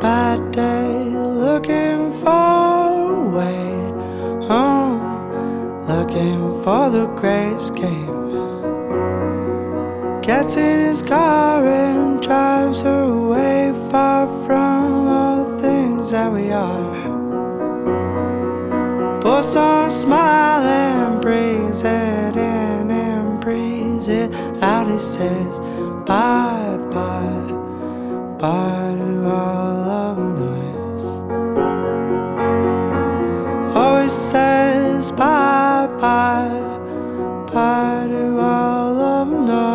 bad day, looking for a way home, oh, looking for the great escape. Gets in his car and drives away, far from all things that we are. Puts on a smile and breathes it in and breathes it out. He says, Bye bye, bye to all says, Bye bye, bye to all of noise.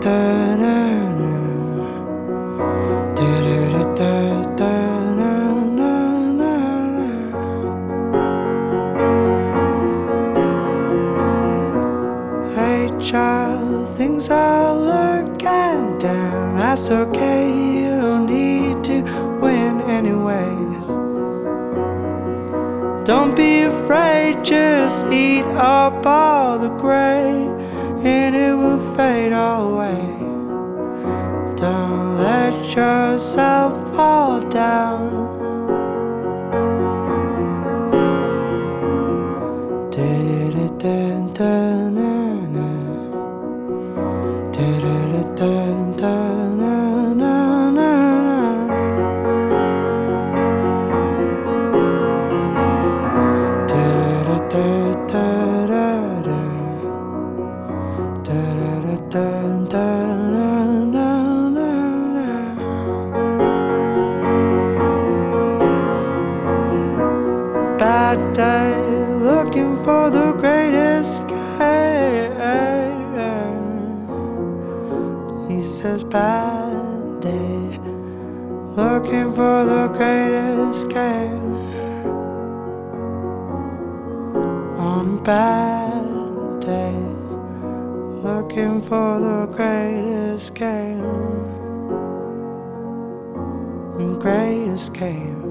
Hey child, things are looking down. That's okay, you don't need to win anyways. Don't be afraid, just eat up all the gray, and it will fade all away. Don't let yourself fall down. Looking for the greatest escape. He says, Bad day, looking for the greatest escape. On a bad day, looking for the greatest escape. Great escape.